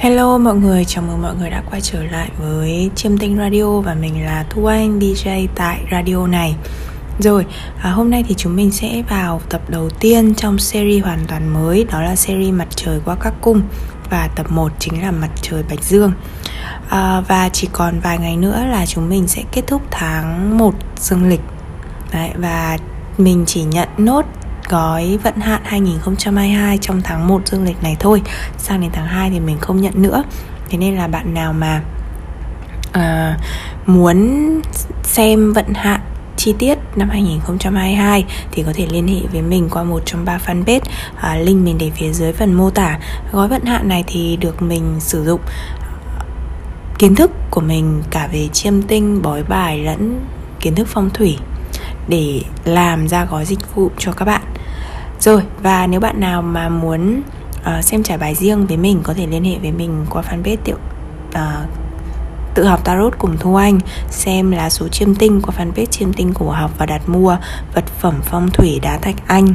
Hello mọi người, chào mừng mọi người đã quay trở lại với Chiêm Tinh Radio và mình là Thu Anh DJ tại radio này. Rồi, à, hôm nay thì chúng mình sẽ vào tập đầu tiên trong series hoàn toàn mới Đó là series Mặt trời qua các cung Và tập 1 chính là Mặt trời Bạch Dương à, Và chỉ còn vài ngày nữa là chúng mình sẽ kết thúc tháng 1 dương lịch Đấy, Và mình chỉ nhận nốt gói vận hạn 2022 trong tháng 1 dương lịch này thôi. Sang đến tháng 2 thì mình không nhận nữa. Thế nên là bạn nào mà uh, muốn xem vận hạn chi tiết năm 2022 thì có thể liên hệ với mình qua một trong ba fanpage. À, link mình để phía dưới phần mô tả. Gói vận hạn này thì được mình sử dụng kiến thức của mình cả về chiêm tinh bói bài lẫn kiến thức phong thủy để làm ra gói dịch vụ cho các bạn rồi và nếu bạn nào mà muốn uh, xem trải bài riêng với mình có thể liên hệ với mình qua fanpage tiểu uh, tự học tarot cùng Thu Anh xem là số chiêm tinh qua fanpage chiêm tinh của học và đặt mua vật phẩm phong thủy đá thạch anh.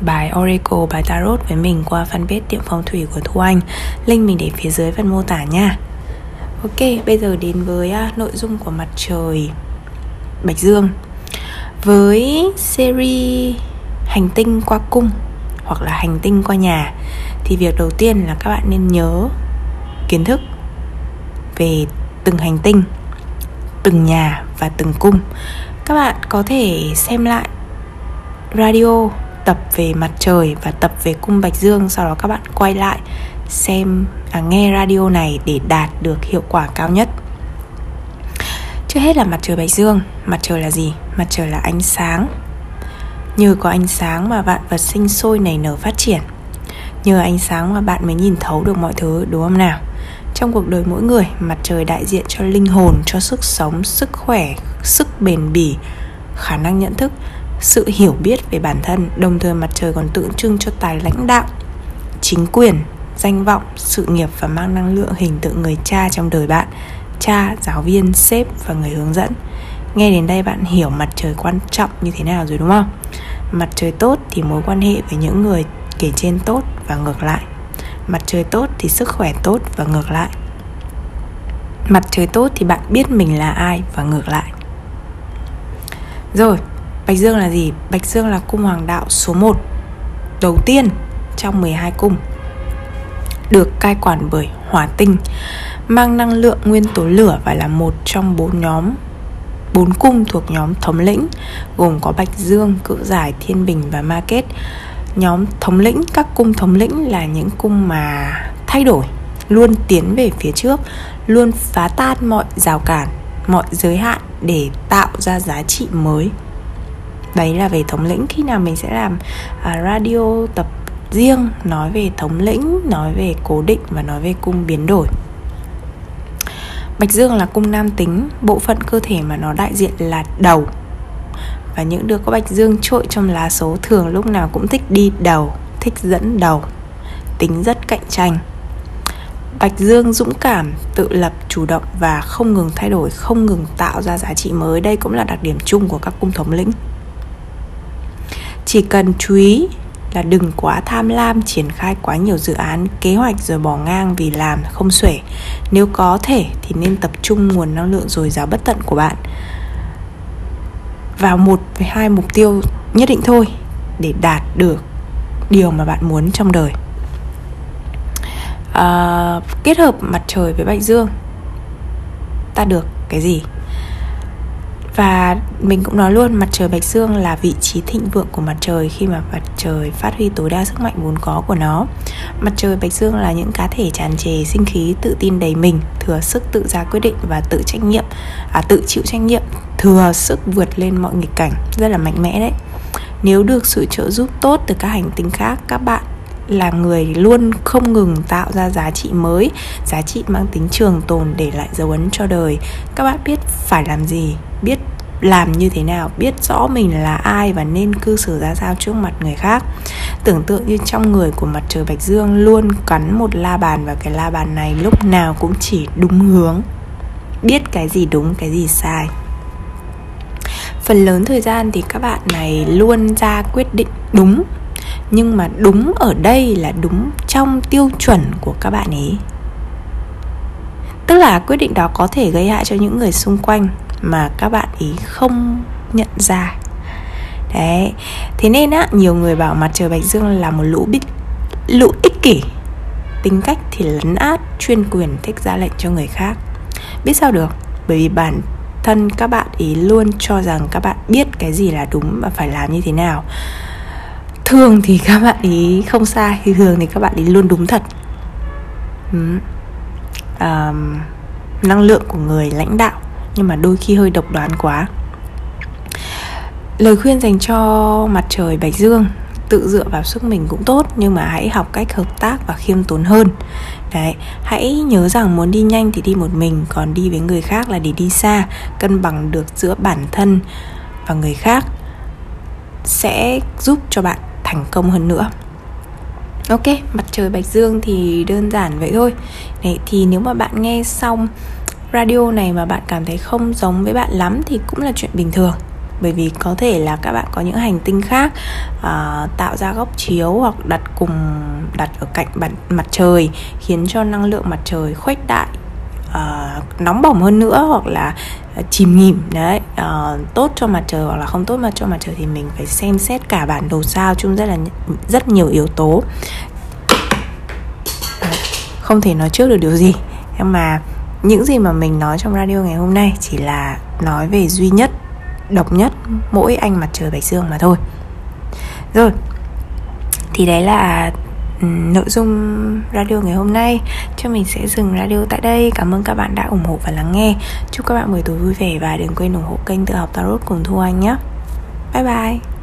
Bài Oracle, bài Tarot với mình qua fanpage tiệm phong thủy của Thu Anh. Link mình để phía dưới phần mô tả nha. Ok, bây giờ đến với uh, nội dung của mặt trời Bạch Dương. Với series hành tinh qua cung hoặc là hành tinh qua nhà thì việc đầu tiên là các bạn nên nhớ kiến thức về từng hành tinh từng nhà và từng cung. Các bạn có thể xem lại radio tập về mặt trời và tập về cung bạch dương sau đó các bạn quay lại xem à, nghe radio này để đạt được hiệu quả cao nhất. Trước hết là mặt trời bạch dương. Mặt trời là gì? Mặt trời là ánh sáng. Nhờ có ánh sáng mà vạn vật sinh sôi nảy nở phát triển. Nhờ ánh sáng mà bạn mới nhìn thấu được mọi thứ đúng không nào? Trong cuộc đời mỗi người Mặt trời đại diện cho linh hồn Cho sức sống, sức khỏe, sức bền bỉ Khả năng nhận thức Sự hiểu biết về bản thân Đồng thời mặt trời còn tượng trưng cho tài lãnh đạo Chính quyền, danh vọng, sự nghiệp Và mang năng lượng hình tượng người cha trong đời bạn. Cha, giáo viên, sếp và người hướng dẫn. Nghe đến đây bạn hiểu mặt trời quan trọng như thế nào rồi đúng không? Mặt trời tốt thì mối quan hệ với những người kể trên tốt và ngược lại Mặt trời tốt thì sức khỏe tốt và ngược lại Mặt trời tốt thì bạn biết mình là ai và ngược lại Rồi, Bạch Dương là gì? Bạch Dương là cung hoàng đạo số 1 Đầu tiên trong 12 cung Được cai quản bởi hỏa tinh Mang năng lượng nguyên tố lửa và là một trong bốn nhóm bốn cung thuộc nhóm thống lĩnh gồm có Bạch Dương, Cự Giải, Thiên Bình và Ma Kết. Nhóm thống lĩnh, các cung thống lĩnh là những cung mà thay đổi, luôn tiến về phía trước, luôn phá tan mọi rào cản, mọi giới hạn để tạo ra giá trị mới. Đấy là về thống lĩnh khi nào mình sẽ làm à, radio tập riêng nói về thống lĩnh, nói về cố định và nói về cung biến đổi. Bạch Dương là cung nam tính, bộ phận cơ thể mà nó đại diện là đầu. Và những đứa có Bạch Dương trội trong lá số thường lúc nào cũng thích đi đầu, thích dẫn đầu, tính rất cạnh tranh. Bạch Dương dũng cảm, tự lập, chủ động và không ngừng thay đổi, không ngừng tạo ra giá trị mới. Đây cũng là đặc điểm chung của các cung thống lĩnh. Chỉ cần chú ý là đừng quá tham lam triển khai quá nhiều dự án kế hoạch rồi bỏ ngang vì làm không xuể. Nếu có thể thì nên tập trung nguồn năng lượng dồi dào bất tận của bạn. Vào một với hai mục tiêu nhất định thôi để đạt được điều mà bạn muốn trong đời. À, kết hợp mặt trời với bạch dương. Ta được cái gì? Và mình cũng nói luôn mặt trời bạch dương là vị trí thịnh vượng của mặt trời khi mà mặt trời phát huy tối đa sức mạnh vốn có của nó. Mặt trời bạch dương là những cá thể tràn trề sinh khí tự tin đầy mình thừa sức tự ra quyết định và tự trách nhiệm à, tự chịu trách nhiệm thừa sức vượt lên mọi nghịch cảnh. Rất là mạnh mẽ đấy. Nếu được sự trợ giúp tốt từ các hành tinh khác các bạn là người luôn không ngừng tạo ra giá trị mới, giá trị mang tính trường tồn để lại dấu ấn cho đời. Các bạn biết phải làm gì, biết làm như thế nào, biết rõ mình là ai và nên cư xử ra sao trước mặt người khác. Tưởng tượng như trong người của mặt trời bạch dương luôn cắn một la bàn và cái la bàn này lúc nào cũng chỉ đúng hướng. Biết cái gì đúng, cái gì sai. Phần lớn thời gian thì các bạn này luôn ra quyết định đúng nhưng mà đúng ở đây là đúng trong tiêu chuẩn của các bạn ấy tức là quyết định đó có thể gây hại cho những người xung quanh mà các bạn ý không nhận ra. Đấy, thế nên á, nhiều người bảo mặt trời bạch dương là một lũ bích, lũ ích kỷ. Tính cách thì lấn át, chuyên quyền thích ra lệnh cho người khác. Biết sao được? Bởi vì bản thân các bạn ý luôn cho rằng các bạn biết cái gì là đúng và phải làm như thế nào thường thì các bạn ý không sai thì thường thì các bạn ý luôn đúng thật. Ừ. à, năng lượng của người lãnh đạo nhưng mà đôi khi hơi độc đoán quá. Lời khuyên dành cho mặt trời bạch dương tự dựa vào sức mình cũng tốt nhưng mà hãy học cách hợp tác và khiêm tốn hơn. Đấy hãy nhớ rằng muốn đi nhanh thì đi một mình còn đi với người khác là để đi xa cân bằng được giữa bản thân và người khác sẽ giúp cho bạn thành công hơn nữa. Ok mặt trời bạch dương thì đơn giản vậy thôi. Đấy thì nếu mà bạn nghe xong radio này mà bạn cảm thấy không giống với bạn lắm thì cũng là chuyện bình thường. Bởi vì có thể là các bạn có những hành tinh khác uh, tạo ra góc chiếu hoặc đặt cùng đặt ở cạnh mặt, mặt trời khiến cho năng lượng mặt trời khuếch đại uh, nóng bỏng hơn nữa hoặc là ờ, chìm nghỉm đấy uh, tốt cho mặt trời hoặc là không tốt mà cho mặt trời thì mình phải xem xét cả bản đồ sao chung rất là rất nhiều yếu tố. Không thể nói trước được điều gì. Nhưng mà những gì mà mình nói trong radio ngày hôm nay chỉ là nói về duy nhất độc nhất mỗi anh mặt trời bạch dương mà thôi. Rồi thì đấy là Ừ, nội dung radio ngày hôm nay. Cho mình sẽ dừng radio tại đây. Cảm ơn các bạn đã ủng hộ và lắng nghe. Chúc các bạn buổi tối vui vẻ và đừng quên ủng hộ kênh tự học tarot cùng thu anh nhé. Bye bye.